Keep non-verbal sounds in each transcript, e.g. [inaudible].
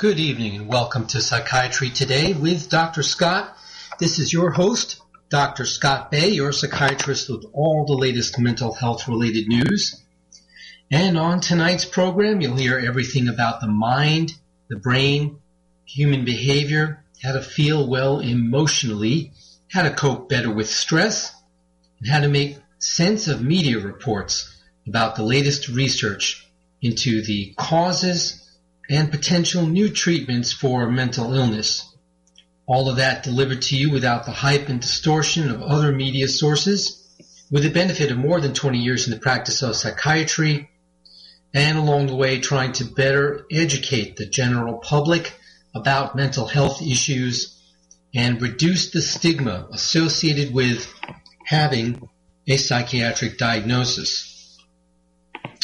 Good evening and welcome to Psychiatry Today with Dr. Scott. This is your host, Dr. Scott Bay, your psychiatrist with all the latest mental health related news. And on tonight's program, you'll hear everything about the mind, the brain, human behavior, how to feel well emotionally, how to cope better with stress, and how to make sense of media reports about the latest research into the causes and potential new treatments for mental illness. All of that delivered to you without the hype and distortion of other media sources, with the benefit of more than 20 years in the practice of psychiatry, and along the way trying to better educate the general public about mental health issues and reduce the stigma associated with having a psychiatric diagnosis.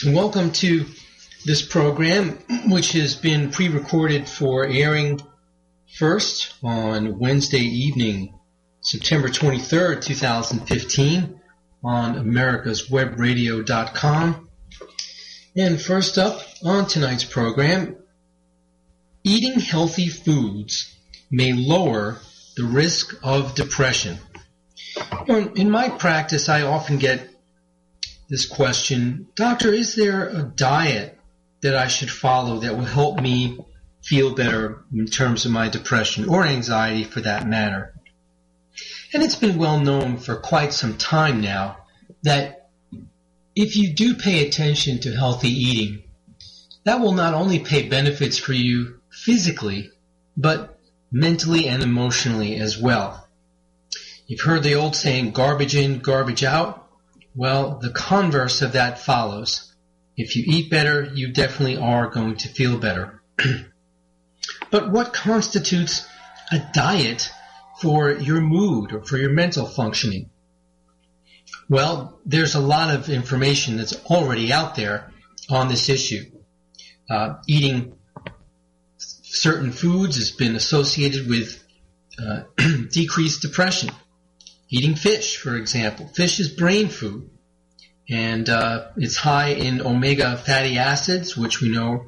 Welcome to this program, which has been pre-recorded for airing first on Wednesday evening, September 23rd, 2015 on americaswebradio.com. And first up on tonight's program, eating healthy foods may lower the risk of depression. In my practice, I often get this question, Doctor, is there a diet that I should follow that will help me feel better in terms of my depression or anxiety for that matter. And it's been well known for quite some time now that if you do pay attention to healthy eating, that will not only pay benefits for you physically, but mentally and emotionally as well. You've heard the old saying, garbage in, garbage out. Well, the converse of that follows. If you eat better, you definitely are going to feel better. [clears throat] but what constitutes a diet for your mood or for your mental functioning? Well, there's a lot of information that's already out there on this issue. Uh, eating certain foods has been associated with uh, [clears throat] decreased depression. Eating fish, for example. Fish is brain food and uh, it's high in omega fatty acids, which we know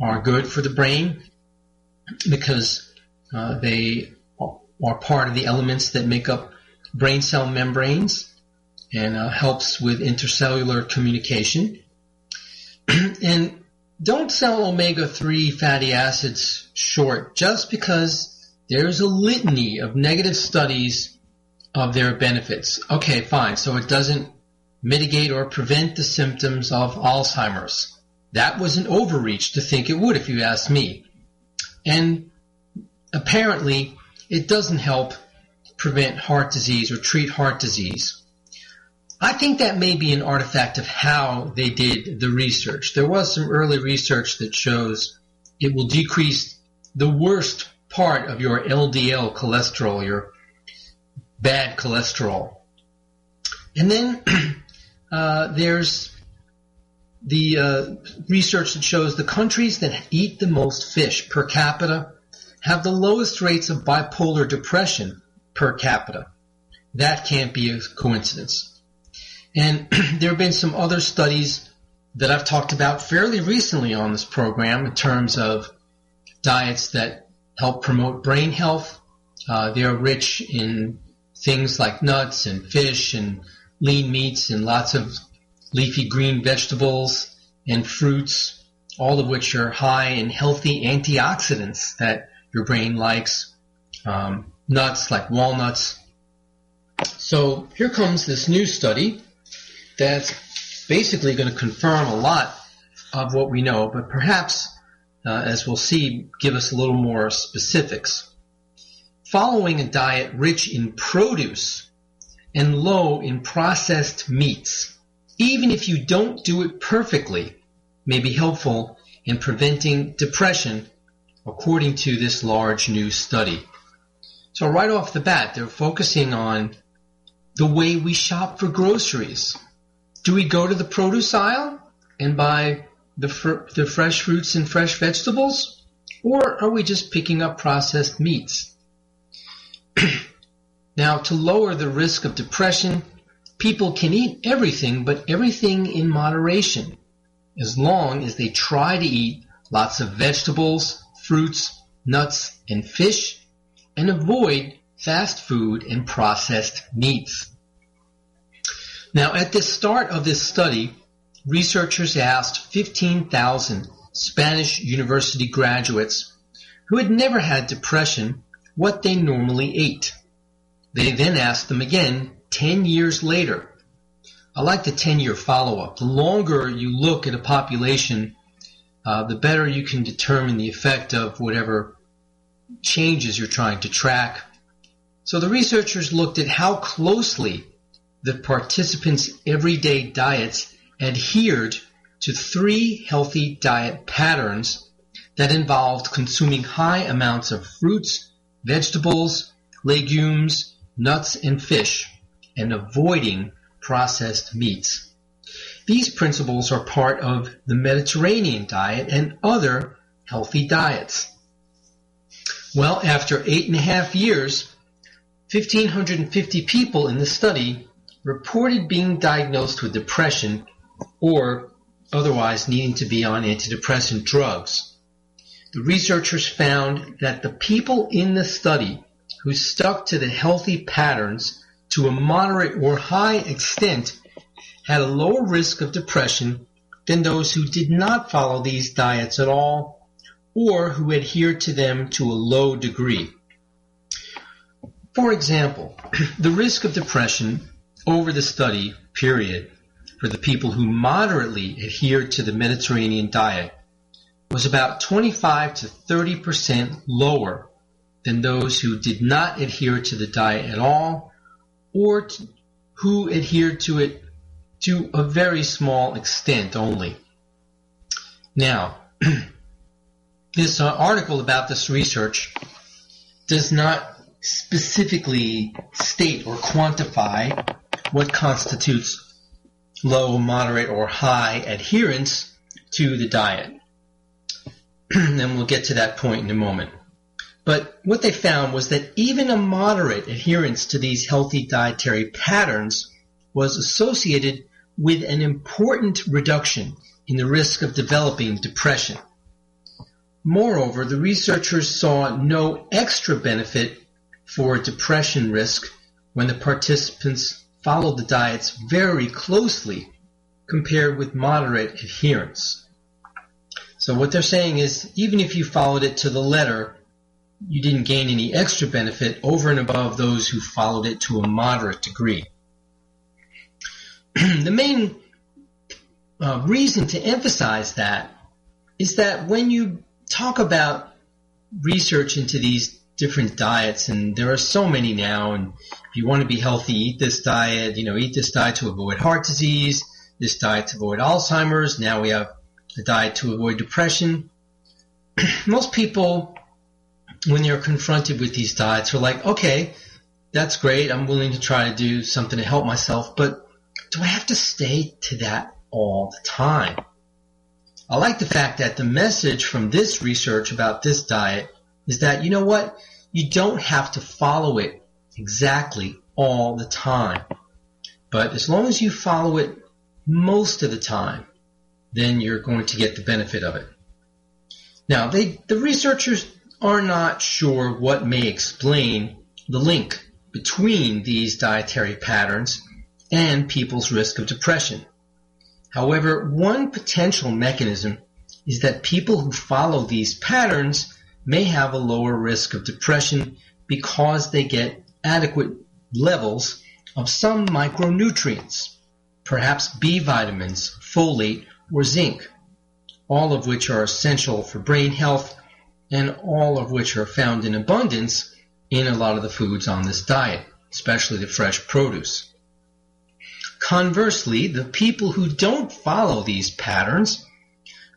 are good for the brain because uh, they are part of the elements that make up brain cell membranes and uh, helps with intercellular communication. [clears throat] and don't sell omega-3 fatty acids short just because there's a litany of negative studies of their benefits. Okay, fine. So it doesn't mitigate or prevent the symptoms of Alzheimer's. That was an overreach to think it would, if you ask me. And apparently, it doesn't help prevent heart disease or treat heart disease. I think that may be an artifact of how they did the research. There was some early research that shows it will decrease the worst part of your LDL cholesterol, your bad cholesterol. And then [clears throat] uh, there's the uh, research that shows the countries that eat the most fish per capita have the lowest rates of bipolar depression per capita. That can't be a coincidence. And [clears throat] there have been some other studies that I've talked about fairly recently on this program in terms of diets that help promote brain health. Uh, they are rich in things like nuts and fish and lean meats and lots of leafy green vegetables and fruits, all of which are high in healthy antioxidants that your brain likes. Um, nuts like walnuts. So here comes this new study that's basically going to confirm a lot of what we know, but perhaps, uh, as we'll see, give us a little more specifics. Following a diet rich in produce and low in processed meats, even if you don't do it perfectly, may be helpful in preventing depression, according to this large new study. So right off the bat, they're focusing on the way we shop for groceries. Do we go to the produce aisle and buy the, fr- the fresh fruits and fresh vegetables? Or are we just picking up processed meats? [clears throat] Now, to lower the risk of depression, people can eat everything, but everything in moderation, as long as they try to eat lots of vegetables, fruits, nuts, and fish, and avoid fast food and processed meats. Now, at the start of this study, researchers asked 15,000 Spanish university graduates who had never had depression what they normally ate. They then asked them again 10 years later. I like the 10 year follow up. The longer you look at a population, uh, the better you can determine the effect of whatever changes you're trying to track. So the researchers looked at how closely the participants' everyday diets adhered to three healthy diet patterns that involved consuming high amounts of fruits, vegetables, legumes, nuts, and fish, and avoiding processed meats. These principles are part of the Mediterranean diet and other healthy diets. Well, after eight and a half years, 1,550 people in the study reported being diagnosed with depression or otherwise needing to be on antidepressant drugs. The researchers found that the people in the study who stuck to the healthy patterns to a moderate or high extent had a lower risk of depression than those who did not follow these diets at all or who adhered to them to a low degree. For example, [clears throat] the risk of depression over the study period for the people who moderately adhered to the Mediterranean diet was about 25 to 30 percent lower than those who did not adhere to the diet at all or t- who adhered to it to a very small extent only. Now, [clears throat] this uh, article about this research does not specifically state or quantify what constitutes low, moderate, or high adherence to the diet. [clears throat] and we'll get to that point in a moment. But what they found was that even a moderate adherence to these healthy dietary patterns was associated with an important reduction in the risk of developing depression. Moreover, the researchers saw no extra benefit for depression risk when the participants followed the diets very closely compared with moderate adherence. So what they're saying is even if you followed it to the letter, you didn't gain any extra benefit over and above those who followed it to a moderate degree. [clears throat] the main uh, reason to emphasize that is that when you talk about research into these different diets, and there are so many now. And if you want to be healthy, eat this diet. You know, eat this diet to avoid heart disease. This diet to avoid Alzheimer's. Now we have a diet to avoid depression. [clears throat] Most people, when they're confronted with these diets, are like, okay, that's great. I'm willing to try to do something to help myself, but do I have to stay to that all the time? I like the fact that the message from this research about this diet is that, you know what? You don't have to follow it exactly all the time. But as long as you follow it most of the time, then you're going to get the benefit of it. Now, they, the researchers are not sure what may explain the link between these dietary patterns and people's risk of depression. However, one potential mechanism is that people who follow these patterns may have a lower risk of depression because they get adequate levels of some micronutrients, perhaps B vitamins, folate, or zinc, all of which are essential for brain health and all of which are found in abundance in a lot of the foods on this diet, especially the fresh produce. Conversely, the people who don't follow these patterns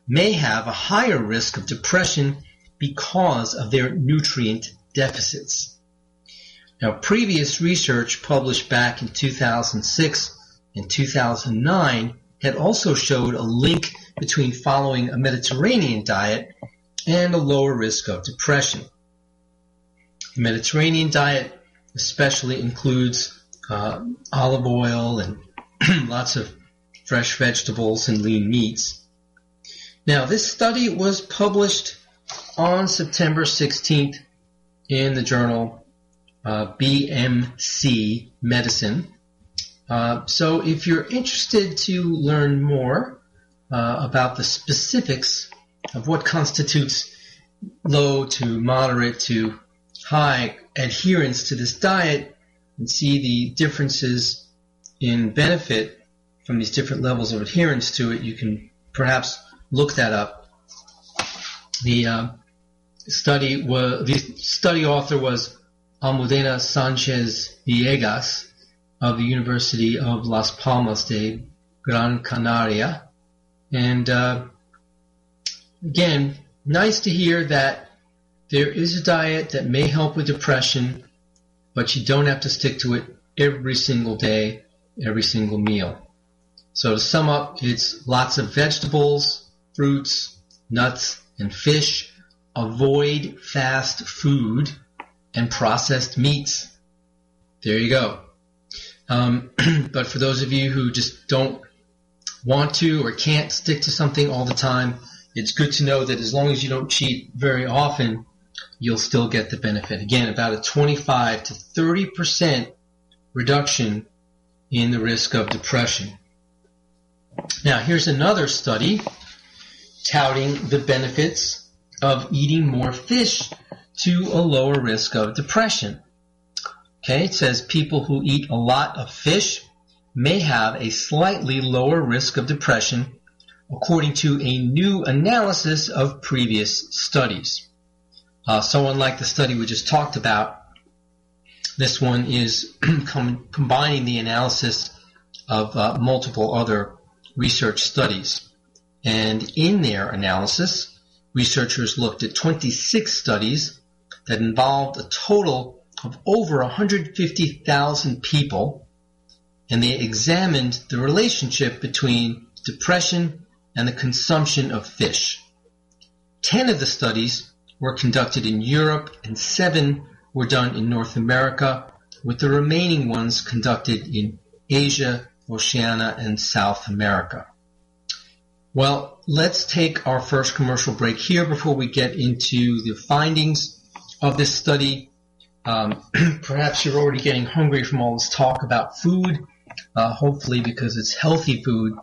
may have a higher risk of depression because of their nutrient deficits. Now, previous research published back in 2006 and 2009 had also showed a link between following a Mediterranean diet and a lower risk of depression. The Mediterranean diet especially includes uh, olive oil and [clears throat] lots of fresh vegetables and lean meats. Now, this study was published on September 16th in the journal uh, BMC Medicine. Uh, so if you're interested to learn more uh, about the specifics of what constitutes low to moderate to high adherence to this diet and see the differences in benefit from these different levels of adherence to it, you can perhaps look that up. The uh, study was the study author was Almudena Sanchez Villegas of the University of Las Palmas de Gran Canaria, and uh, again, nice to hear that there is a diet that may help with depression, but you don't have to stick to it every single day, every single meal. So to sum up, it's lots of vegetables, fruits, nuts, and fish. Avoid fast food and processed meats. There you go. Um, [clears throat] but for those of you who just don't want to or can't stick to something all the time, it's good to know that as long as you don't cheat very often, you'll still get the benefit. Again, about a 25 to 30% reduction in the risk of depression. Now, here's another study touting the benefits of eating more fish to a lower risk of depression. Okay, it says people who eat a lot of fish may have a slightly lower risk of depression according to a new analysis of previous studies. Uh, so unlike the study we just talked about, this one is [clears throat] com- combining the analysis of uh, multiple other research studies. And in their analysis, researchers looked at 26 studies that involved a total of over 150,000 people, and they examined the relationship between depression and the consumption of fish. Ten of the studies were conducted in Europe and seven were done in North America, with the remaining ones conducted in Asia, Oceania, and South America. Well, let's take our first commercial break here before we get into the findings of this study. Um, [clears throat] perhaps you're already getting hungry from all this talk about food. Uh, hopefully, because it's healthy food,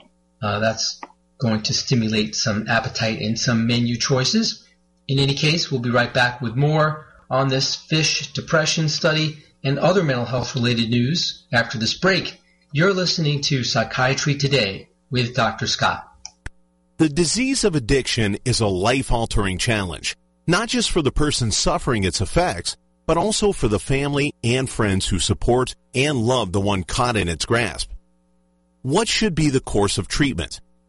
uh, that's going to stimulate some appetite and some menu choices. In any case, we'll be right back with more on this fish depression study and other mental health related news after this break. You're listening to Psychiatry Today with Dr. Scott. The disease of addiction is a life altering challenge, not just for the person suffering its effects, but also for the family and friends who support and love the one caught in its grasp. What should be the course of treatment?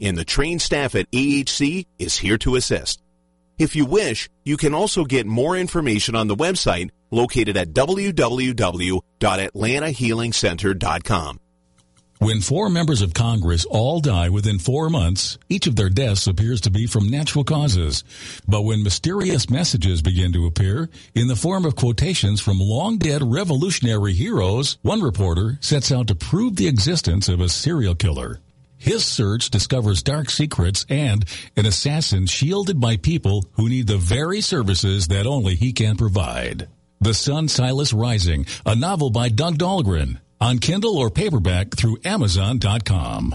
and the trained staff at AHC is here to assist. If you wish, you can also get more information on the website located at www.atlantahealingcenter.com. When four members of Congress all die within four months, each of their deaths appears to be from natural causes. But when mysterious messages begin to appear in the form of quotations from long dead revolutionary heroes, one reporter sets out to prove the existence of a serial killer. His search discovers dark secrets and an assassin shielded by people who need the very services that only he can provide. The Sun Silas Rising, a novel by Doug Dahlgren, on Kindle or paperback through Amazon.com.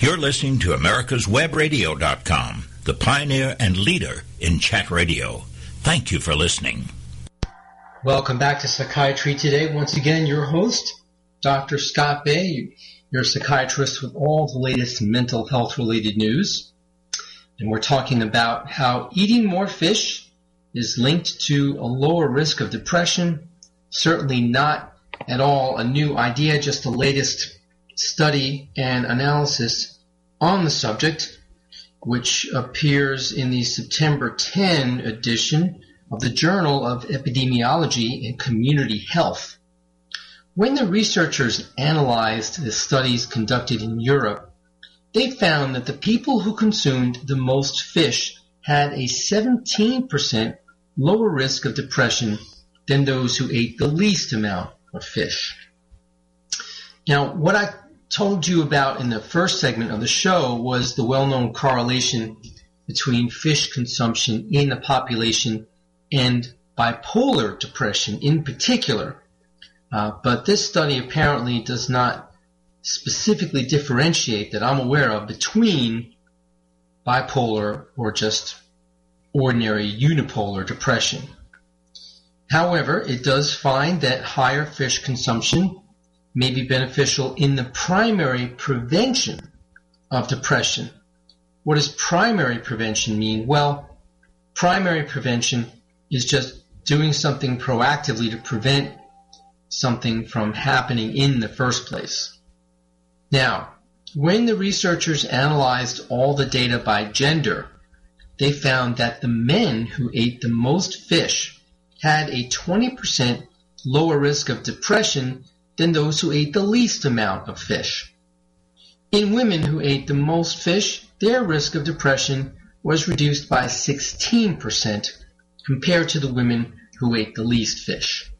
You're listening to America'sWebRadio.com. the pioneer and leader in chat radio. Thank you for listening. Welcome back to Psychiatry Today. Once again, your host, Dr. Scott Bay. You're psychiatrist with all the latest mental health related news. And we're talking about how eating more fish is linked to a lower risk of depression. Certainly not at all a new idea, just the latest study and analysis on the subject which appears in the September 10 edition of the Journal of Epidemiology and Community Health. When the researchers analyzed the studies conducted in Europe, they found that the people who consumed the most fish had a 17% lower risk of depression than those who ate the least amount of fish. Now, what I told you about in the first segment of the show was the well-known correlation between fish consumption in the population and bipolar depression in particular. Uh, but this study apparently does not specifically differentiate that I'm aware of between bipolar or just ordinary unipolar depression. However, it does find that higher fish consumption may be beneficial in the primary prevention of depression. What does primary prevention mean? Well, primary prevention is just doing something proactively to prevent something from happening in the first place. Now, when the researchers analyzed all the data by gender, they found that the men who ate the most fish had a 20% lower risk of depression than those who ate the least amount of fish. In women who ate the most fish, their risk of depression was reduced by 16% compared to the women who ate the least fish.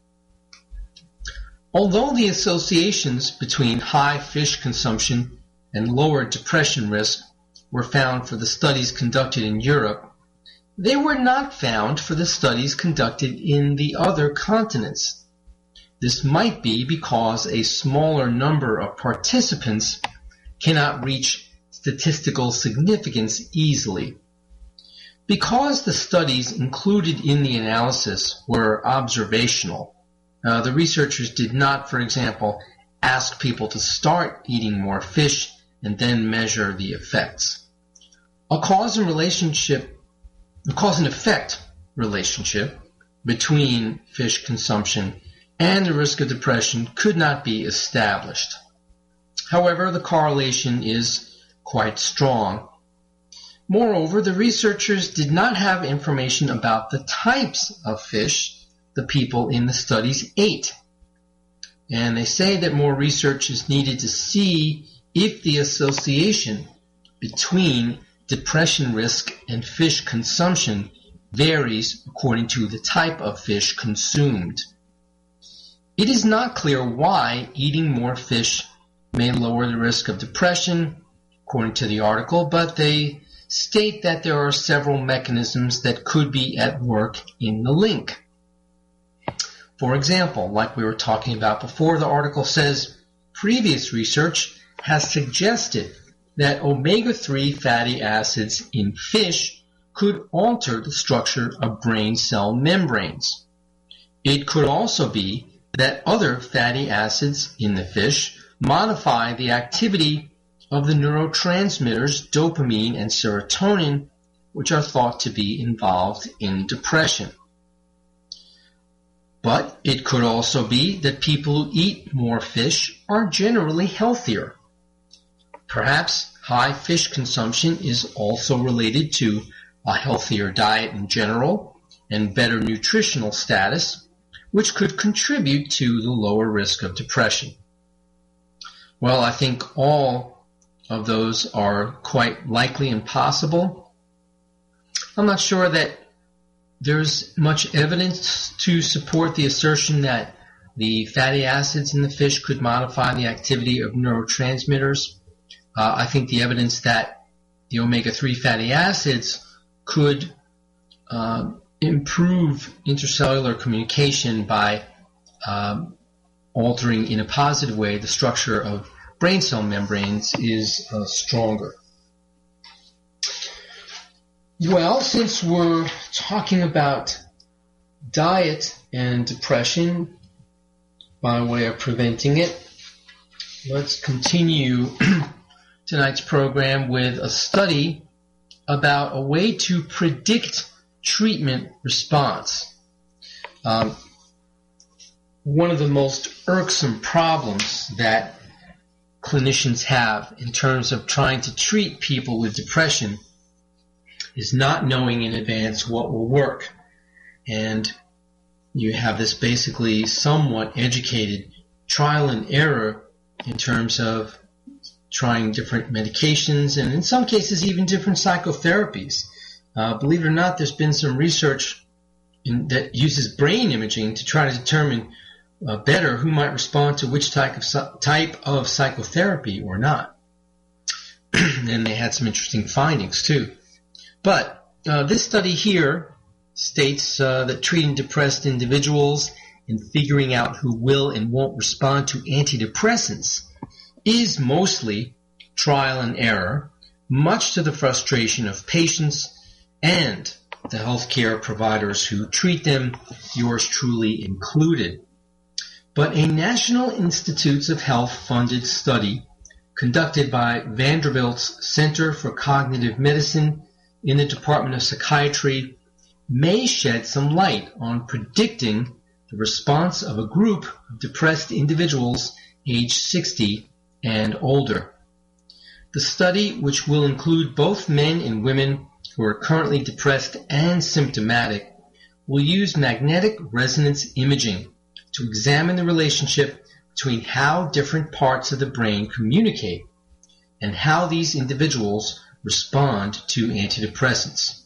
Although the associations between high fish consumption and lower depression risk were found for the studies conducted in Europe, they were not found for the studies conducted in the other continents. This might be because a smaller number of participants cannot reach statistical significance easily. Because the studies included in the analysis were observational, uh, the researchers did not, for example, ask people to start eating more fish and then measure the effects. A cause and relationship, a cause and effect relationship between fish consumption and the risk of depression could not be established. However, the correlation is quite strong. Moreover, the researchers did not have information about the types of fish the people in the studies ate. And they say that more research is needed to see if the association between depression risk and fish consumption varies according to the type of fish consumed. It is not clear why eating more fish may lower the risk of depression, according to the article, but they state that there are several mechanisms that could be at work in the link. For example, like we were talking about before, the article says previous research has suggested that omega-3 fatty acids in fish could alter the structure of brain cell membranes. It could also be that other fatty acids in the fish modify the activity of the neurotransmitters dopamine and serotonin, which are thought to be involved in depression. But it could also be that people who eat more fish are generally healthier. Perhaps high fish consumption is also related to a healthier diet in general and better nutritional status, which could contribute to the lower risk of depression. Well, I think all of those are quite likely and possible. I'm not sure that there's much evidence to support the assertion that the fatty acids in the fish could modify the activity of neurotransmitters. Uh, I think the evidence that the omega-3 fatty acids could uh, improve intercellular communication by um, altering in a positive way the structure of brain cell membranes is uh, stronger. Well, since we're talking about diet and depression by way of preventing it, let's continue [clears throat] tonight's program with a study about a way to predict treatment response. Um, one of the most irksome problems that clinicians have in terms of trying to treat people with depression is not knowing in advance what will work. And you have this basically somewhat educated trial and error in terms of trying different medications and in some cases even different psychotherapies. Uh, believe it or not, there's been some research in, that uses brain imaging to try to determine uh, better who might respond to which type of type of psychotherapy or not. [clears throat] and they had some interesting findings too. But uh, this study here states uh, that treating depressed individuals and figuring out who will and won't respond to antidepressants is mostly trial and error, much to the frustration of patients and the healthcare providers who treat them, yours truly included. But a National Institutes of Health funded study conducted by Vanderbilt's Center for Cognitive Medicine in the Department of Psychiatry may shed some light on predicting the response of a group of depressed individuals aged 60 and older. The study, which will include both men and women who are currently depressed and symptomatic, will use magnetic resonance imaging to examine the relationship between how different parts of the brain communicate and how these individuals respond to antidepressants.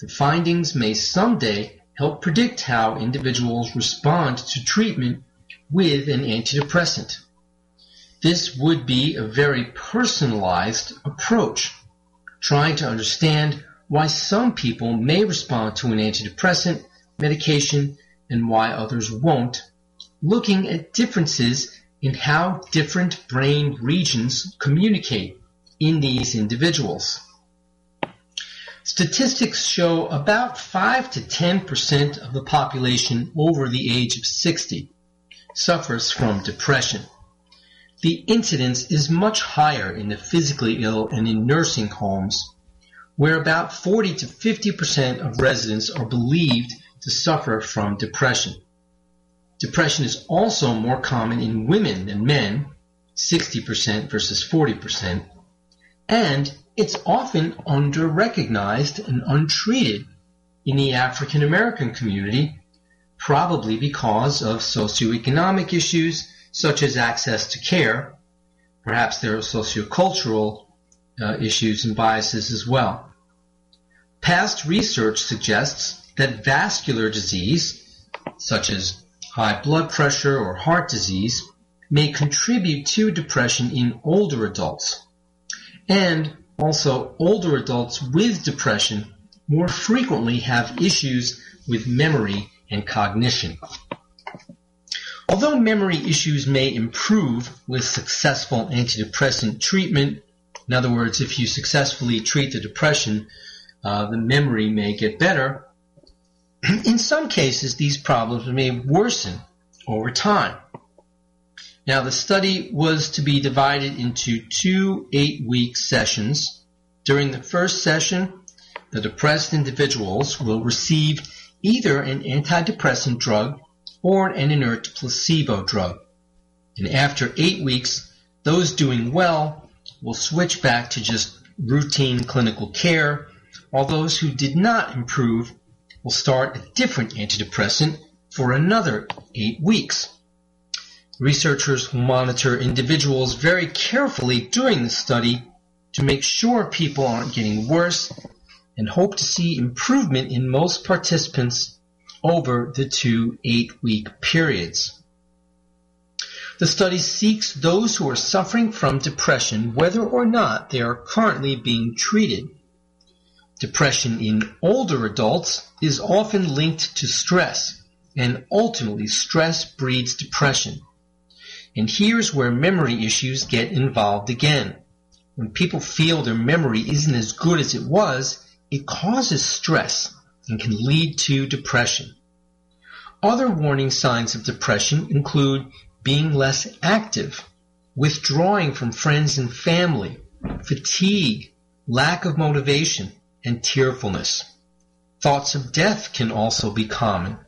The findings may someday help predict how individuals respond to treatment with an antidepressant. This would be a very personalized approach, trying to understand why some people may respond to an antidepressant medication and why others won't, looking at differences in how different brain regions communicate in these individuals. Statistics show about 5 to 10% of the population over the age of 60 suffers from depression. The incidence is much higher in the physically ill and in nursing homes, where about 40 to 50% of residents are believed to suffer from depression. Depression is also more common in women than men, 60% versus 40%, and it's often under-recognized and untreated in the African American community, probably because of socioeconomic issues such as access to care. Perhaps there are sociocultural uh, issues and biases as well. Past research suggests that vascular disease, such as high blood pressure or heart disease, may contribute to depression in older adults. And also, older adults with depression more frequently have issues with memory and cognition. Although memory issues may improve with successful antidepressant treatment, in other words, if you successfully treat the depression, uh, the memory may get better. [clears throat] In some cases, these problems may worsen over time. Now, the study was to be divided into two eight-week sessions. During the first session, the depressed individuals will receive either an antidepressant drug or an inert placebo drug. And after eight weeks, those doing well will switch back to just routine clinical care, while those who did not improve will start a different antidepressant for another eight weeks. Researchers will monitor individuals very carefully during the study to make sure people aren't getting worse and hope to see improvement in most participants over the two eight-week periods. The study seeks those who are suffering from depression whether or not they are currently being treated. Depression in older adults is often linked to stress, and ultimately stress breeds depression. And here's where memory issues get involved again. When people feel their memory isn't as good as it was, it causes stress and can lead to depression. Other warning signs of depression include being less active, withdrawing from friends and family, fatigue, lack of motivation, and tearfulness. Thoughts of death can also be common.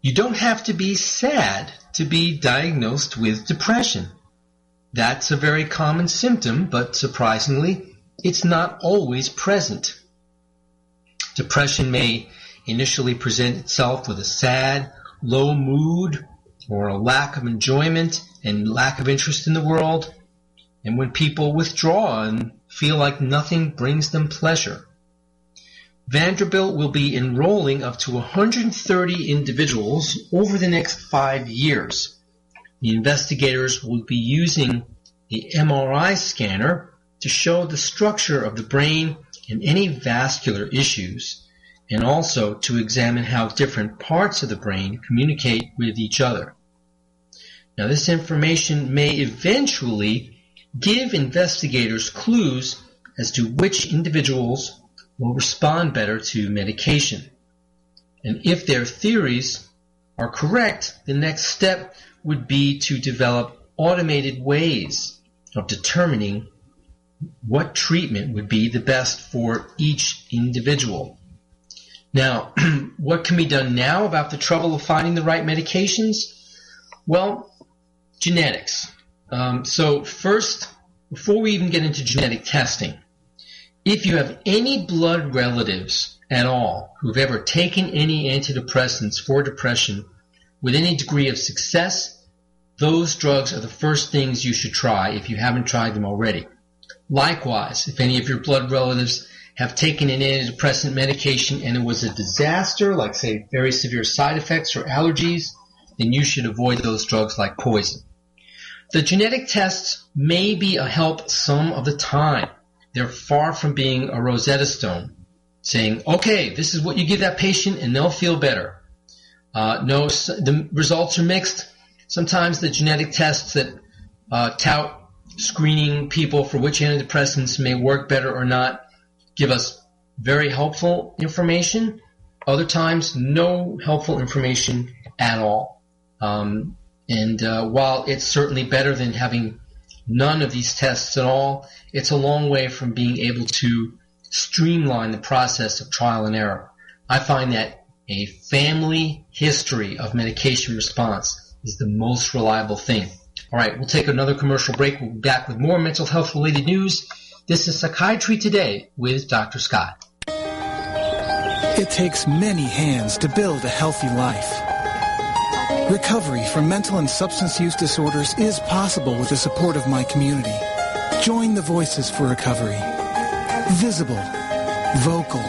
You don't have to be sad to be diagnosed with depression. That's a very common symptom, but surprisingly, it's not always present. Depression may initially present itself with a sad, low mood or a lack of enjoyment and lack of interest in the world. And when people withdraw and feel like nothing brings them pleasure. Vanderbilt will be enrolling up to 130 individuals over the next five years. The investigators will be using the MRI scanner to show the structure of the brain and any vascular issues, and also to examine how different parts of the brain communicate with each other. Now, this information may eventually give investigators clues as to which individuals will respond better to medication. And if their theories are correct, the next step would be to develop automated ways of determining what treatment would be the best for each individual. Now, [clears throat] what can be done now about the trouble of finding the right medications? Well, genetics. Um, so first, before we even get into genetic testing, if you have any blood relatives at all who've ever taken any antidepressants for depression with any degree of success, those drugs are the first things you should try if you haven't tried them already. Likewise, if any of your blood relatives have taken an antidepressant medication and it was a disaster, like say very severe side effects or allergies, then you should avoid those drugs like poison. The genetic tests may be a help some of the time. They're far from being a Rosetta Stone, saying, okay, this is what you give that patient and they'll feel better. Uh, no, the results are mixed. Sometimes the genetic tests that uh, tout screening people for which antidepressants may work better or not give us very helpful information. Other times, no helpful information at all. Um, and uh, while it's certainly better than having none of these tests at all, it's a long way from being able to streamline the process of trial and error. I find that a family history of medication response is the most reliable thing. All right, we'll take another commercial break. We'll be back with more mental health related news. This is Psychiatry Today with Dr. Scott. It takes many hands to build a healthy life. Recovery from mental and substance use disorders is possible with the support of my community. Join the Voices for Recovery. Visible, vocal,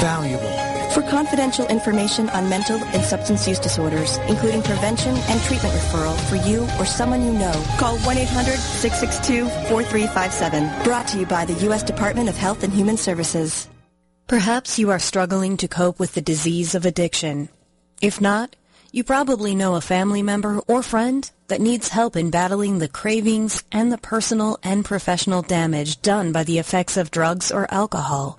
valuable. For confidential information on mental and substance use disorders, including prevention and treatment referral for you or someone you know, call 1-800-662-4357. Brought to you by the U.S. Department of Health and Human Services. Perhaps you are struggling to cope with the disease of addiction. If not, you probably know a family member or friend that needs help in battling the cravings and the personal and professional damage done by the effects of drugs or alcohol.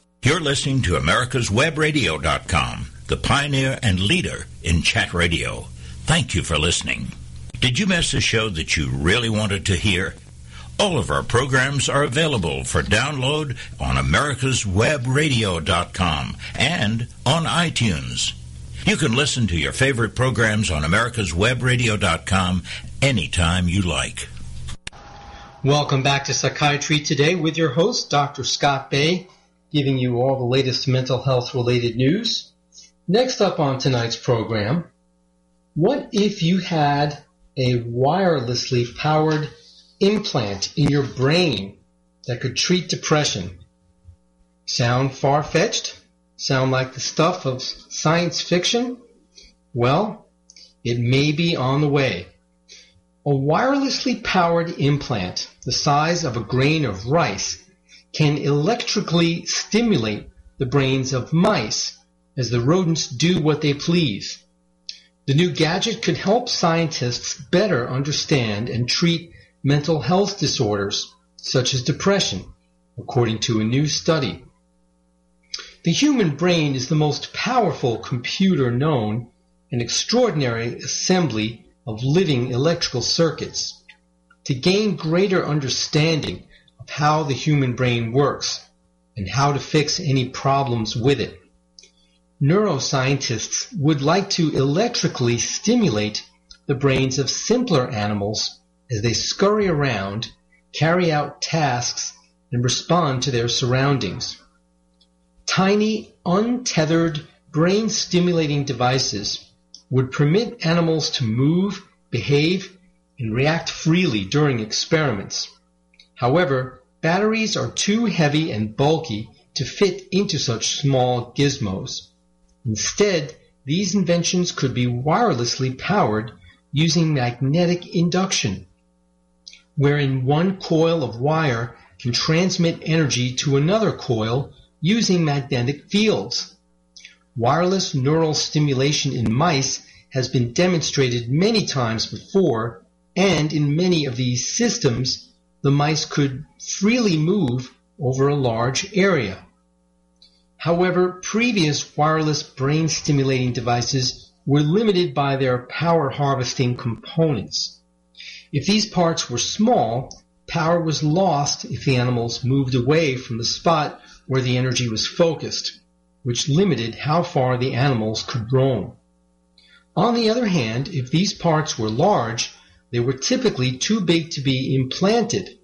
You're listening to America'sWebRadio.com, the pioneer and leader in chat radio. Thank you for listening. Did you miss a show that you really wanted to hear? All of our programs are available for download on americaswebradio.com and on iTunes. You can listen to your favorite programs on americaswebradio.com anytime you like. Welcome back to Psychiatry Today with your host, Dr. Scott Bay, giving you all the latest mental health related news. Next up on tonight's program, what if you had a wirelessly powered implant in your brain that could treat depression? Sound far fetched? Sound like the stuff of science fiction? Well, it may be on the way. A wirelessly powered implant the size of a grain of rice can electrically stimulate the brains of mice as the rodents do what they please. The new gadget could help scientists better understand and treat mental health disorders such as depression, according to a new study. The human brain is the most powerful computer known, an extraordinary assembly of living electrical circuits to gain greater understanding of how the human brain works and how to fix any problems with it. Neuroscientists would like to electrically stimulate the brains of simpler animals as they scurry around, carry out tasks, and respond to their surroundings. Tiny, untethered, brain-stimulating devices would permit animals to move, behave, and react freely during experiments. However, batteries are too heavy and bulky to fit into such small gizmos. Instead, these inventions could be wirelessly powered using magnetic induction, wherein one coil of wire can transmit energy to another coil using magnetic fields. Wireless neural stimulation in mice has been demonstrated many times before and in many of these systems, the mice could freely move over a large area. However, previous wireless brain stimulating devices were limited by their power harvesting components. If these parts were small, power was lost if the animals moved away from the spot where the energy was focused, which limited how far the animals could roam. On the other hand, if these parts were large, they were typically too big to be implanted.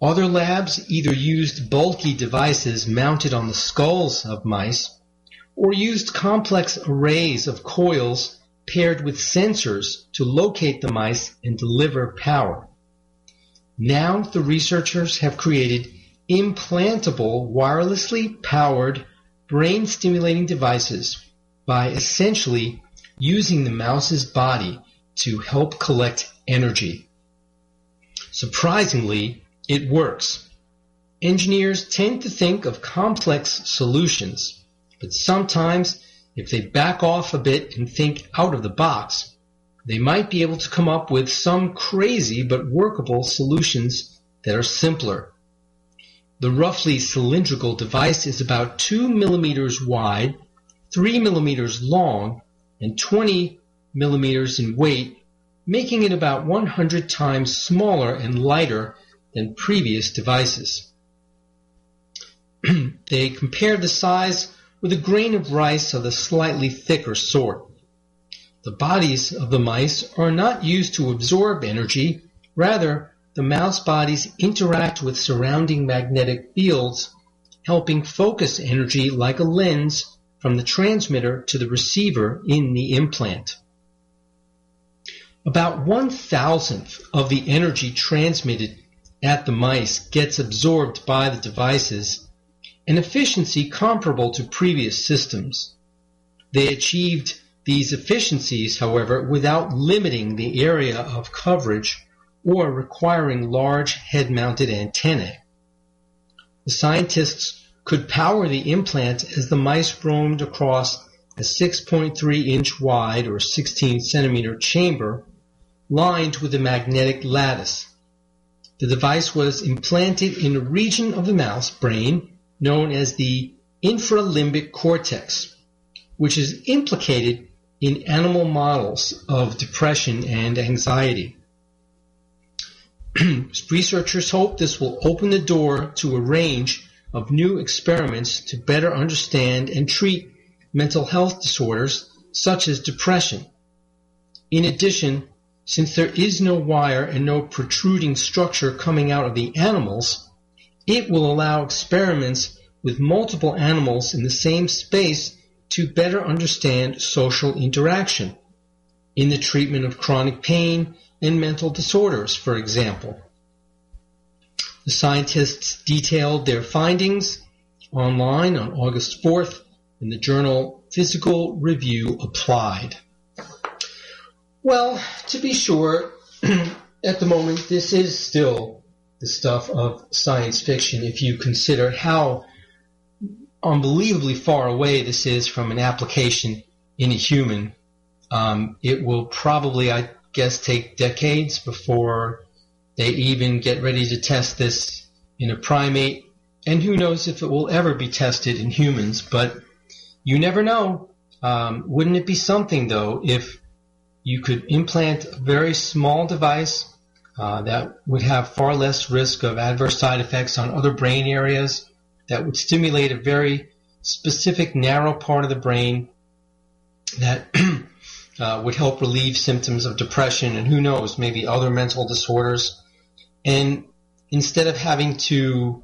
Other labs either used bulky devices mounted on the skulls of mice or used complex arrays of coils paired with sensors to locate the mice and deliver power. Now the researchers have created implantable wirelessly powered brain stimulating devices by essentially using the mouse's body to help collect energy. Surprisingly, it works. Engineers tend to think of complex solutions, but sometimes if they back off a bit and think out of the box, they might be able to come up with some crazy but workable solutions that are simpler. The roughly cylindrical device is about 2 millimeters wide, 3 millimeters long, and 20 millimeters in weight, making it about 100 times smaller and lighter than previous devices. [clears throat] they compared the size with a grain of rice of the slightly thicker sort. The bodies of the mice are not used to absorb energy, rather, the mouse bodies interact with surrounding magnetic fields, helping focus energy like a lens from the transmitter to the receiver in the implant. About one thousandth of the energy transmitted at the mice gets absorbed by the devices, an efficiency comparable to previous systems. They achieved these efficiencies, however, without limiting the area of coverage or requiring large head-mounted antennae. The scientists could power the implant as the mice roamed across a 6.3 inch wide or 16 centimeter chamber lined with a magnetic lattice. The device was implanted in a region of the mouse brain known as the infralimbic cortex, which is implicated in animal models of depression and anxiety. [clears throat] Researchers hope this will open the door to a range of new experiments to better understand and treat mental health disorders such as depression. In addition, since there is no wire and no protruding structure coming out of the animals, it will allow experiments with multiple animals in the same space to better understand social interaction in the treatment of chronic pain and mental disorders, for example. The scientists detailed their findings online on August 4th in the journal Physical Review Applied. Well, to be sure, [clears throat] at the moment, this is still the stuff of science fiction if you consider how unbelievably far away this is from an application in a human. Um, it will probably, I guess, take decades before they even get ready to test this in a primate, and who knows if it will ever be tested in humans, but you never know. Um, wouldn't it be something, though, if you could implant a very small device uh, that would have far less risk of adverse side effects on other brain areas, that would stimulate a very specific, narrow part of the brain that [clears throat] uh, would help relieve symptoms of depression and who knows, maybe other mental disorders. And instead of having to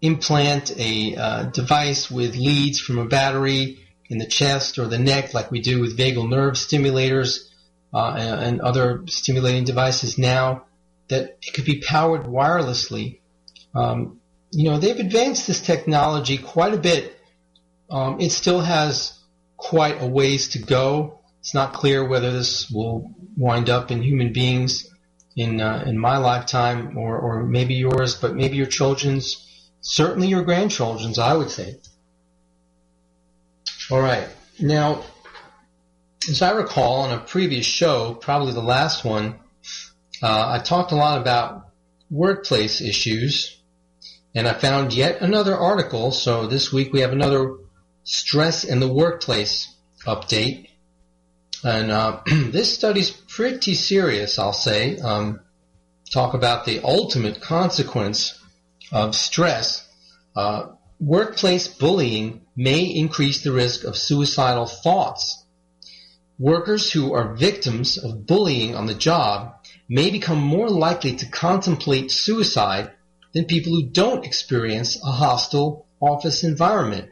implant a uh, device with leads from a battery in the chest or the neck like we do with vagal nerve stimulators uh, and, other stimulating devices now, that it could be powered wirelessly. Um, you know, they've advanced this technology quite a bit. Um, it still has quite a ways to go. It's not clear whether this will wind up in human beings in uh, in my lifetime or or maybe yours, but maybe your children's, certainly your grandchildren's, I would say. All right, now, as I recall on a previous show, probably the last one, uh, I talked a lot about workplace issues, and I found yet another article. So this week we have another stress in the workplace update. And uh, [clears throat] this study's pretty serious, I'll say. Um, talk about the ultimate consequence of stress. Uh, workplace bullying may increase the risk of suicidal thoughts. Workers who are victims of bullying on the job may become more likely to contemplate suicide than people who don't experience a hostile office environment.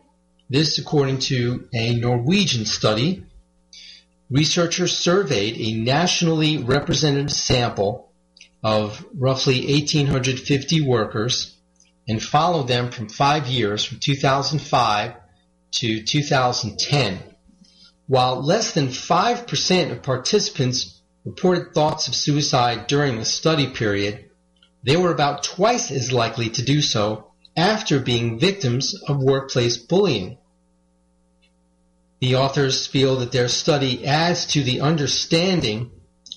This according to a Norwegian study researchers surveyed a nationally representative sample of roughly 1,850 workers and followed them from five years, from 2005 to 2010. While less than 5% of participants reported thoughts of suicide during the study period, they were about twice as likely to do so after being victims of workplace bullying. The authors feel that their study adds to the understanding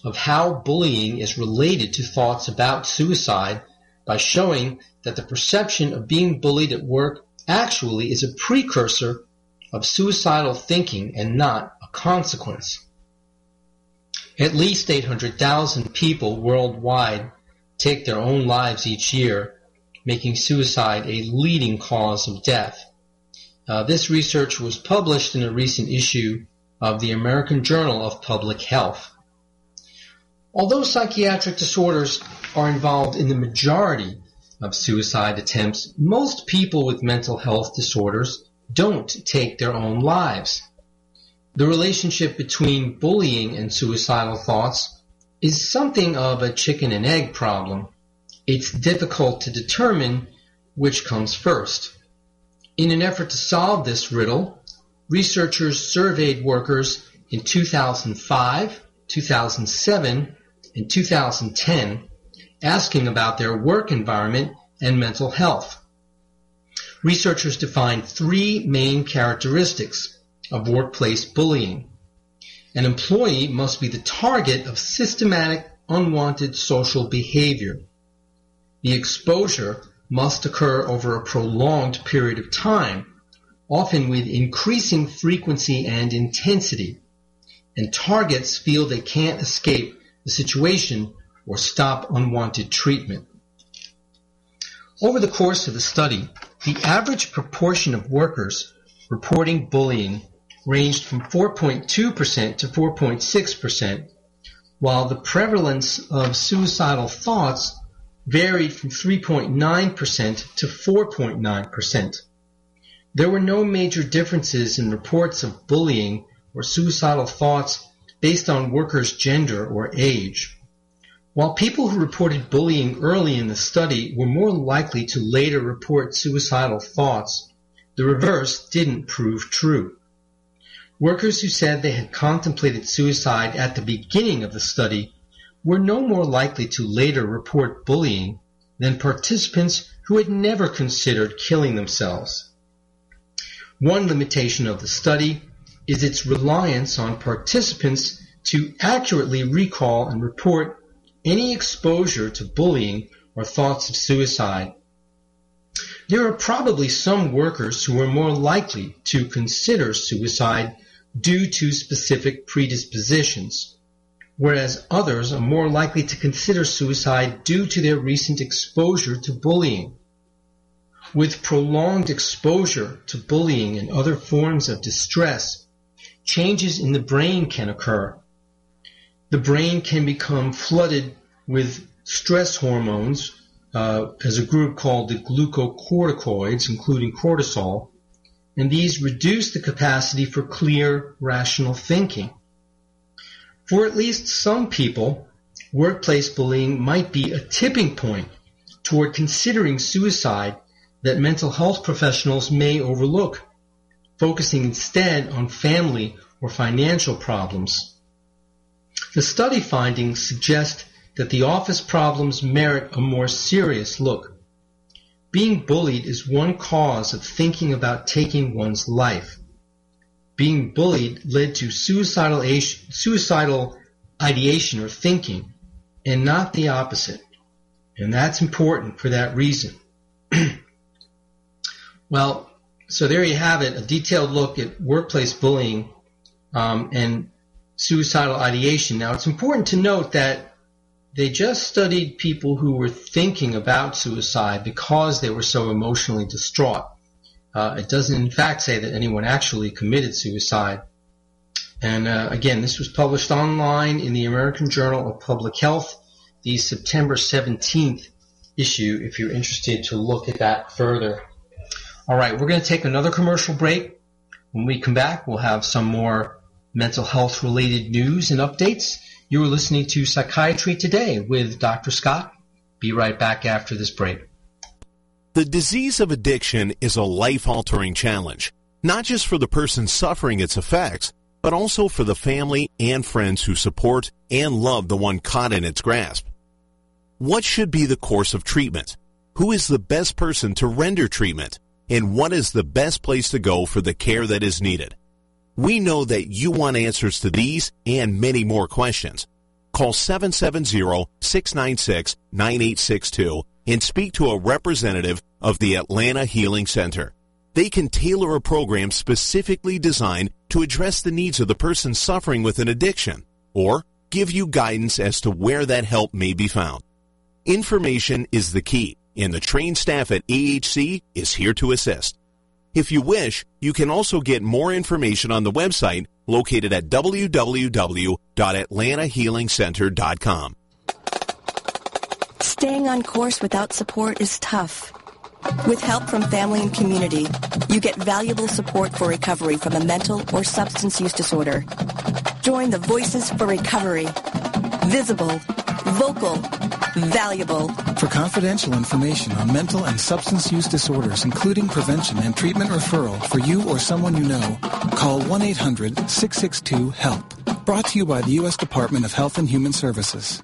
of how bullying is related to thoughts about suicide by showing that the perception of being bullied at work actually is a precursor of suicidal thinking and not a consequence. At least 800,000 people worldwide take their own lives each year, making suicide a leading cause of death. Uh, this research was published in a recent issue of the American Journal of Public Health. Although psychiatric disorders are involved in the majority of suicide attempts, most people with mental health disorders don't take their own lives. The relationship between bullying and suicidal thoughts is something of a chicken and egg problem. It's difficult to determine which comes first. In an effort to solve this riddle, researchers surveyed workers in 2005, 2007, and 2010 asking about their work environment and mental health. Researchers defined three main characteristics of workplace bullying. An employee must be the target of systematic unwanted social behavior. The exposure must occur over a prolonged period of time, often with increasing frequency and intensity, and targets feel they can't escape the situation or stop unwanted treatment. Over the course of the study, the average proportion of workers reporting bullying ranged from 4.2% to 4.6%, while the prevalence of suicidal thoughts varied from 3.9% to 4.9%. There were no major differences in reports of bullying or suicidal thoughts based on workers' gender or age. While people who reported bullying early in the study were more likely to later report suicidal thoughts, the reverse didn't prove true. Workers who said they had contemplated suicide at the beginning of the study were no more likely to later report bullying than participants who had never considered killing themselves. One limitation of the study is its reliance on participants to accurately recall and report any exposure to bullying or thoughts of suicide. There are probably some workers who are more likely to consider suicide due to specific predispositions, whereas others are more likely to consider suicide due to their recent exposure to bullying. With prolonged exposure to bullying and other forms of distress, changes in the brain can occur. The brain can become flooded with stress hormones uh, as a group called the glucocorticoids, including cortisol, and these reduce the capacity for clear, rational thinking. For at least some people, workplace bullying might be a tipping point toward considering suicide that mental health professionals may overlook, focusing instead on family or financial problems. The study findings suggest that the office problems merit a more serious look. Being bullied is one cause of thinking about taking one's life. Being bullied led to suicidal, suicidal ideation or thinking, and not the opposite. And that's important for that reason. [clears throat] well, so there you have it, a detailed look at workplace bullying um, and suicidal ideation. Now, it's important to note that they just studied people who were thinking about suicide because they were so emotionally distraught. Uh, it doesn't, in fact, say that anyone actually committed suicide. And uh, again, this was published online in the American Journal of Public Health, the September 17th issue, if you're interested to look at that further. All right, we're going to take another commercial break. When we come back, we'll have some more mental health related news and updates. You are listening to Psychiatry Today with Dr. Scott. Be right back after this break. The disease of addiction is a life altering challenge, not just for the person suffering its effects, but also for the family and friends who support and love the one caught in its grasp. What should be the course of treatment? Who is the best person to render treatment? And what is the best place to go for the care that is needed? We know that you want answers to these and many more questions. Call 770-696-9862 and speak to a representative of the Atlanta Healing Center. They can tailor a program specifically designed to address the needs of the person suffering with an addiction or give you guidance as to where that help may be found. Information is the key, and the trained staff at AHC is here to assist. If you wish, you can also get more information on the website located at www.atlantahealingcenter.com. Staying on course without support is tough. With help from family and community, you get valuable support for recovery from a mental or substance use disorder. Join the Voices for Recovery. Visible, vocal, valuable. For confidential information on mental and substance use disorders, including prevention and treatment referral for you or someone you know, call 1-800-662-HELP. Brought to you by the U.S. Department of Health and Human Services.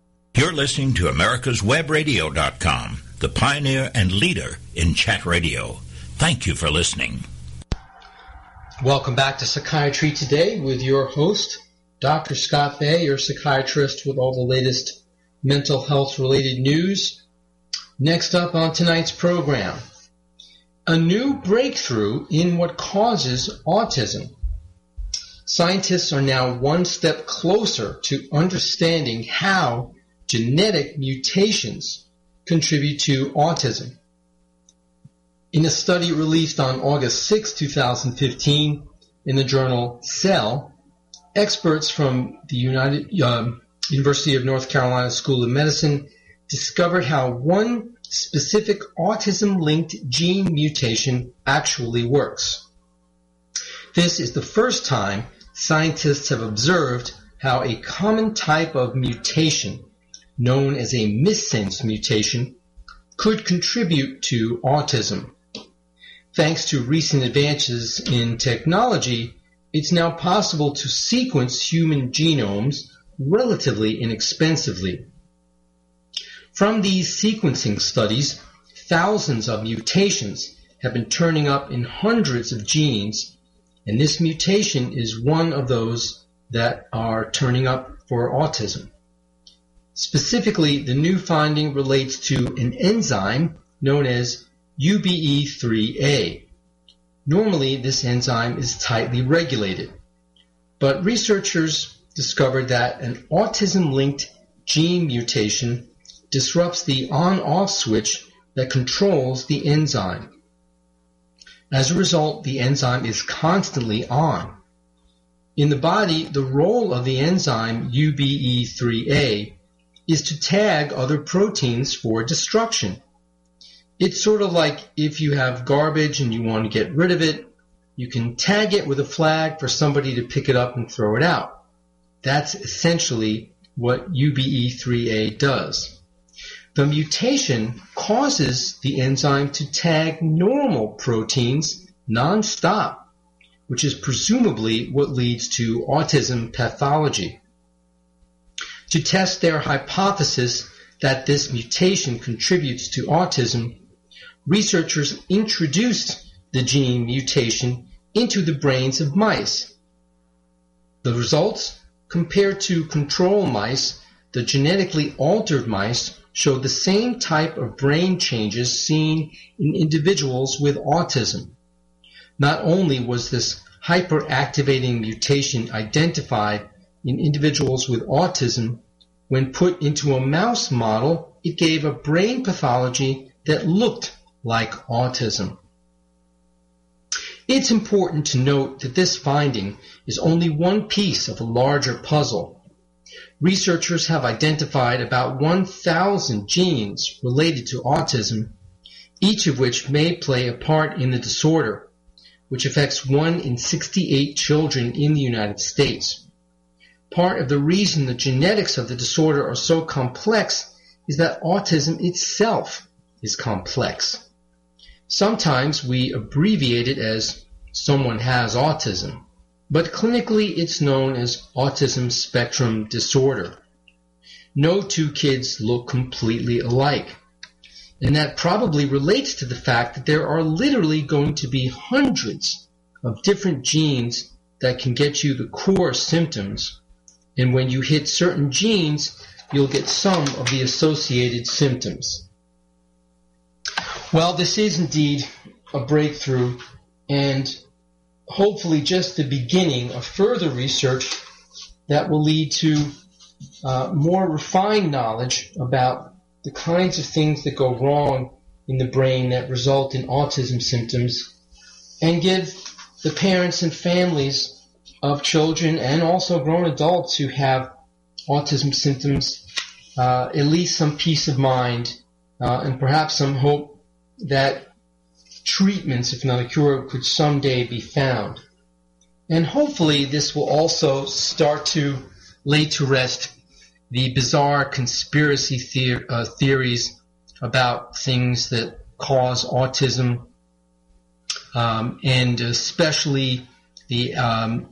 You're listening to America'sWebRadio.com, the pioneer and leader in chat radio. Thank you for listening. Welcome back to Psychiatry Today with your host, Dr. Scott Bay, your psychiatrist with all the latest mental health related news. Next up on tonight's program, a new breakthrough in what causes autism. Scientists are now one step closer to understanding how genetic mutations contribute to autism. In a study released on August 6, 2015, in the journal Cell, experts from the United, um, University of North Carolina School of Medicine discovered how one specific autism-linked gene mutation actually works. This is the first time scientists have observed how a common type of mutation known as a missense mutation, could contribute to autism. Thanks to recent advances in technology, it's now possible to sequence human genomes relatively inexpensively. From these sequencing studies, thousands of mutations have been turning up in hundreds of genes, and this mutation is one of those that are turning up for autism. Specifically, the new finding relates to an enzyme known as UBE3A. Normally, this enzyme is tightly regulated, but researchers discovered that an autism-linked gene mutation disrupts the on-off switch that controls the enzyme. As a result, the enzyme is constantly on. In the body, the role of the enzyme UBE3A is to tag other proteins for destruction. It's sort of like if you have garbage and you want to get rid of it, you can tag it with a flag for somebody to pick it up and throw it out. That's essentially what UBE3A does. The mutation causes the enzyme to tag normal proteins nonstop, which is presumably what leads to autism pathology to test their hypothesis that this mutation contributes to autism, researchers introduced the gene mutation into the brains of mice. The results, compared to control mice, the genetically altered mice showed the same type of brain changes seen in individuals with autism. Not only was this hyperactivating mutation identified in individuals with autism, when put into a mouse model, it gave a brain pathology that looked like autism. It's important to note that this finding is only one piece of a larger puzzle. Researchers have identified about 1,000 genes related to autism, each of which may play a part in the disorder, which affects 1 in 68 children in the United States. Part of the reason the genetics of the disorder are so complex is that autism itself is complex. Sometimes we abbreviate it as someone has autism, but clinically it's known as autism spectrum disorder. No two kids look completely alike. And that probably relates to the fact that there are literally going to be hundreds of different genes that can get you the core symptoms and when you hit certain genes, you'll get some of the associated symptoms. Well, this is indeed a breakthrough and hopefully just the beginning of further research that will lead to uh, more refined knowledge about the kinds of things that go wrong in the brain that result in autism symptoms and give the parents and families of children and also grown adults who have autism symptoms uh, at least some peace of mind uh, and perhaps some hope that treatments, if not a cure, could someday be found. And hopefully this will also start to lay to rest the bizarre conspiracy theor- uh, theories about things that cause autism, um, and especially the, um,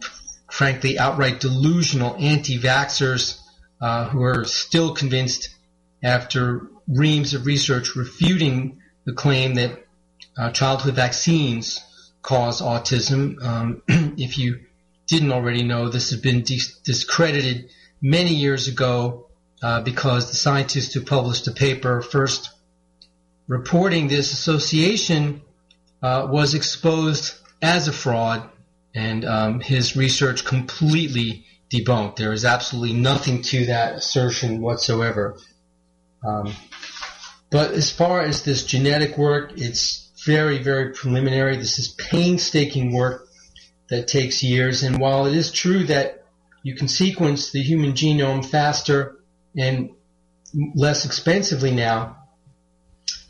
frankly, outright delusional anti-vaxxers uh, who are still convinced after reams of research refuting the claim that uh, childhood vaccines cause autism. Um, [clears throat] if you didn't already know, this has been dis- discredited many years ago uh, because the scientists who published the paper first reporting this association uh, was exposed as a fraud, and um, his research completely debunked. There is absolutely nothing to that assertion whatsoever. Um, but as far as this genetic work, it's very, very preliminary. This is painstaking work that takes years. And while it is true that you can sequence the human genome faster and less expensively now,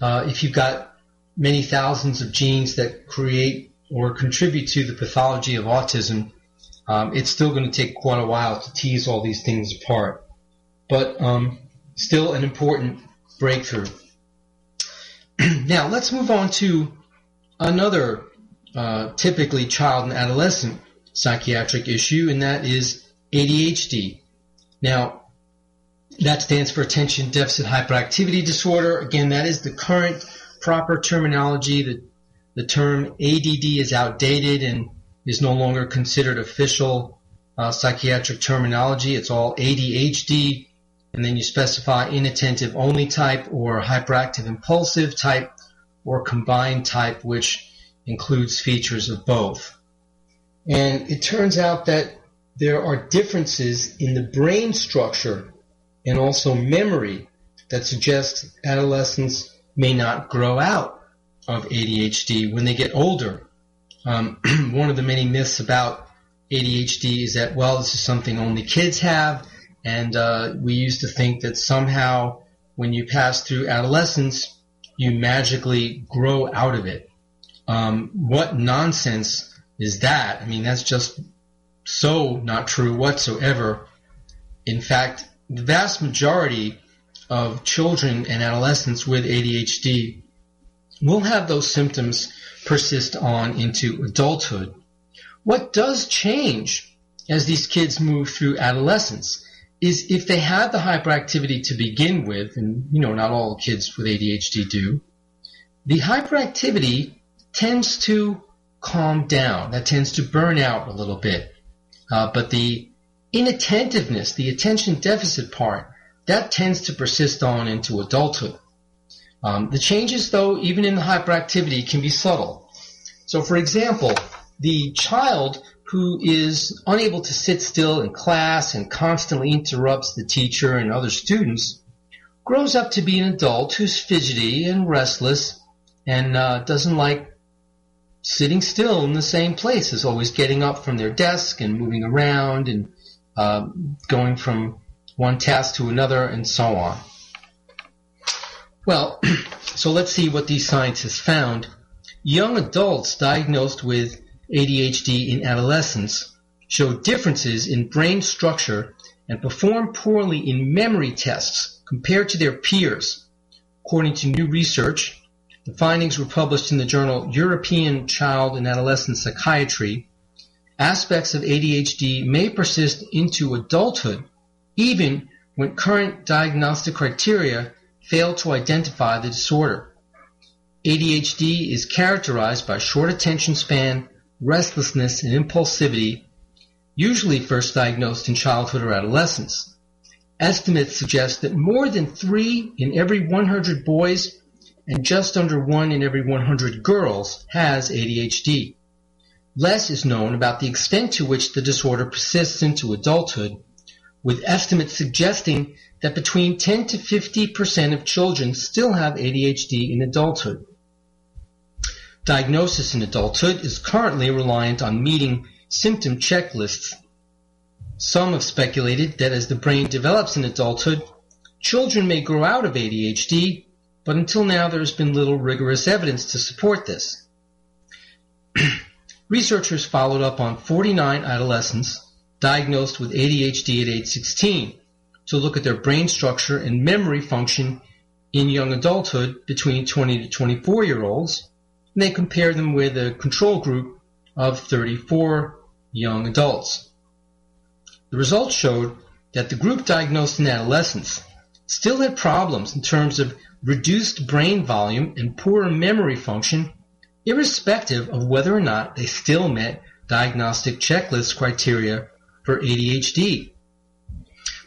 uh, if you've got many thousands of genes that create or contribute to the pathology of autism, um, it's still going to take quite a while to tease all these things apart. But um, still an important breakthrough. [clears throat] now let's move on to another uh, typically child and adolescent psychiatric issue, and that is ADHD. Now, that stands for attention deficit hyperactivity disorder. Again, that is the current proper terminology. The, the term ADD is outdated and is no longer considered official uh, psychiatric terminology. It's all ADHD, and then you specify inattentive only type or hyperactive impulsive type or combined type, which includes features of both. And it turns out that there are differences in the brain structure and also memory that suggest adolescents may not grow out of ADHD when they get older. Um, [clears throat] one of the many myths about ADHD is that, well, this is something only kids have, and uh, we used to think that somehow when you pass through adolescence, you magically grow out of it. Um, what nonsense is that? I mean, that's just so not true whatsoever. In fact, the vast majority of children and adolescents with ADHD will have those symptoms persist on into adulthood. What does change as these kids move through adolescence is if they had the hyperactivity to begin with, and you know, not all kids with ADHD do, the hyperactivity tends to calm down. That tends to burn out a little bit. Uh, but the inattentiveness, the attention deficit part, that tends to persist on into adulthood. Um, the changes, though, even in the hyperactivity, can be subtle. So, for example, the child who is unable to sit still in class and constantly interrupts the teacher and other students grows up to be an adult who's fidgety and restless and uh, doesn't like sitting still in the same place, is always getting up from their desk and moving around and uh, going from one task to another and so on. Well, [clears throat] so let's see what these scientists found. Young adults diagnosed with ADHD in adolescence show differences in brain structure and perform poorly in memory tests compared to their peers. According to new research, the findings were published in the journal European Child and Adolescent Psychiatry. Aspects of ADHD may persist into adulthood even when current diagnostic criteria fail to identify the disorder. ADHD is characterized by short attention span, restlessness, and impulsivity, usually first diagnosed in childhood or adolescence. Estimates suggest that more than three in every 100 boys and just under one in every 100 girls has ADHD. Less is known about the extent to which the disorder persists into adulthood, with estimates suggesting that between 10 to 50% of children still have ADHD in adulthood. Diagnosis in adulthood is currently reliant on meeting symptom checklists. Some have speculated that as the brain develops in adulthood, Children may grow out of ADHD, but until now there has been little rigorous evidence to support this. [clears throat] Researchers followed up on 49 adolescents diagnosed with ADHD at age 16 to look at their brain structure and memory function in young adulthood between 20 to 24 year olds. And they compare them with a control group of 34 young adults. The results showed that the group diagnosed in adolescence still had problems in terms of reduced brain volume and poorer memory function, irrespective of whether or not they still met diagnostic checklist criteria for ADHD.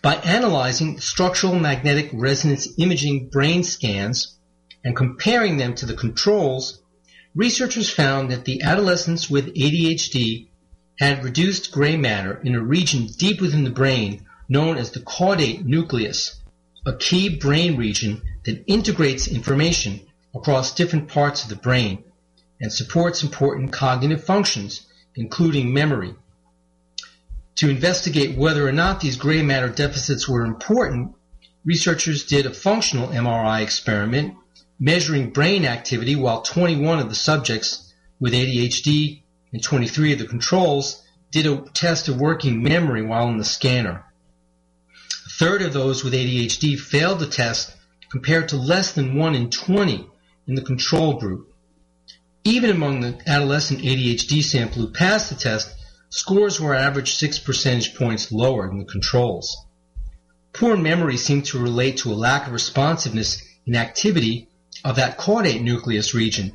By analyzing structural magnetic resonance imaging brain scans and comparing them to the controls, researchers found that the adolescents with ADHD had reduced gray matter in a region deep within the brain known as the caudate nucleus, a key brain region that integrates information across different parts of the brain and supports important cognitive functions, including memory. To investigate whether or not these gray matter deficits were important, researchers did a functional MRI experiment measuring brain activity while 21 of the subjects with ADHD and 23 of the controls did a test of working memory while in the scanner. A third of those with ADHD failed the test compared to less than 1 in 20 in the control group. Even among the adolescent ADHD sample who passed the test, scores were average 6 percentage points lower than the controls. Poor memory seemed to relate to a lack of responsiveness in activity of that caudate nucleus region.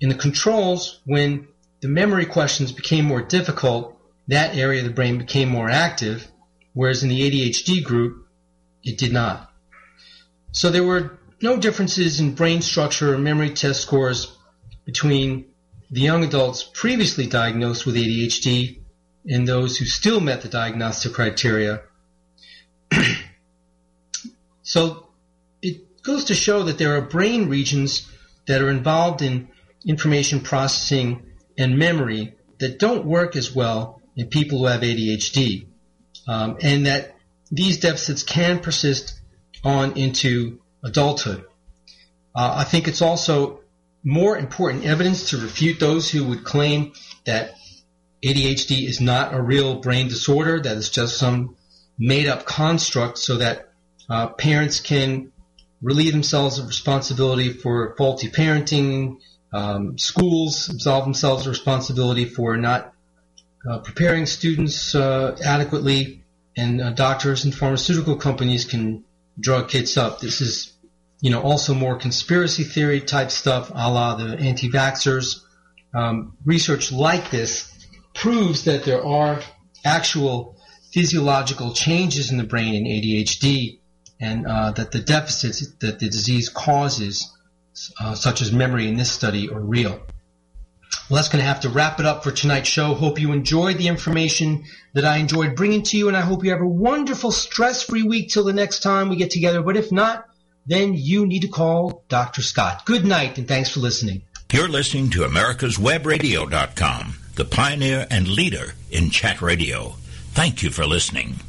In the controls, when the memory questions became more difficult, that area of the brain became more active, whereas in the ADHD group, it did not. So there were no differences in brain structure or memory test scores between the young adults previously diagnosed with ADHD and those who still met the diagnostic criteria. [clears throat] so it goes to show that there are brain regions that are involved in information processing and memory that don't work as well in people who have ADHD, um, and that these deficits can persist on into adulthood. Uh, I think it's also more important evidence to refute those who would claim that ADHD is not a real brain disorder, that it's just some made up construct so that uh, parents can relieve themselves of responsibility for faulty parenting, um, schools absolve themselves of responsibility for not uh, preparing students uh, adequately, and uh, doctors and pharmaceutical companies can drug kids up. This is, you know, also more conspiracy theory type stuff, a la the anti-vaxxers. Um, research like this proves that there are actual physiological changes in the brain in ADHD, and uh, that the deficits that the disease causes uh, such as memory in this study, are real. Well, that's going to have to wrap it up for tonight's show. Hope you enjoyed the information that I enjoyed bringing to you, and I hope you have a wonderful, stress-free week till the next time we get together. But if not, then you need to call Dr. Scott. Good night, and thanks for listening. You're listening to America'sWebRadio.com, the pioneer and leader in chat radio. Thank you for listening.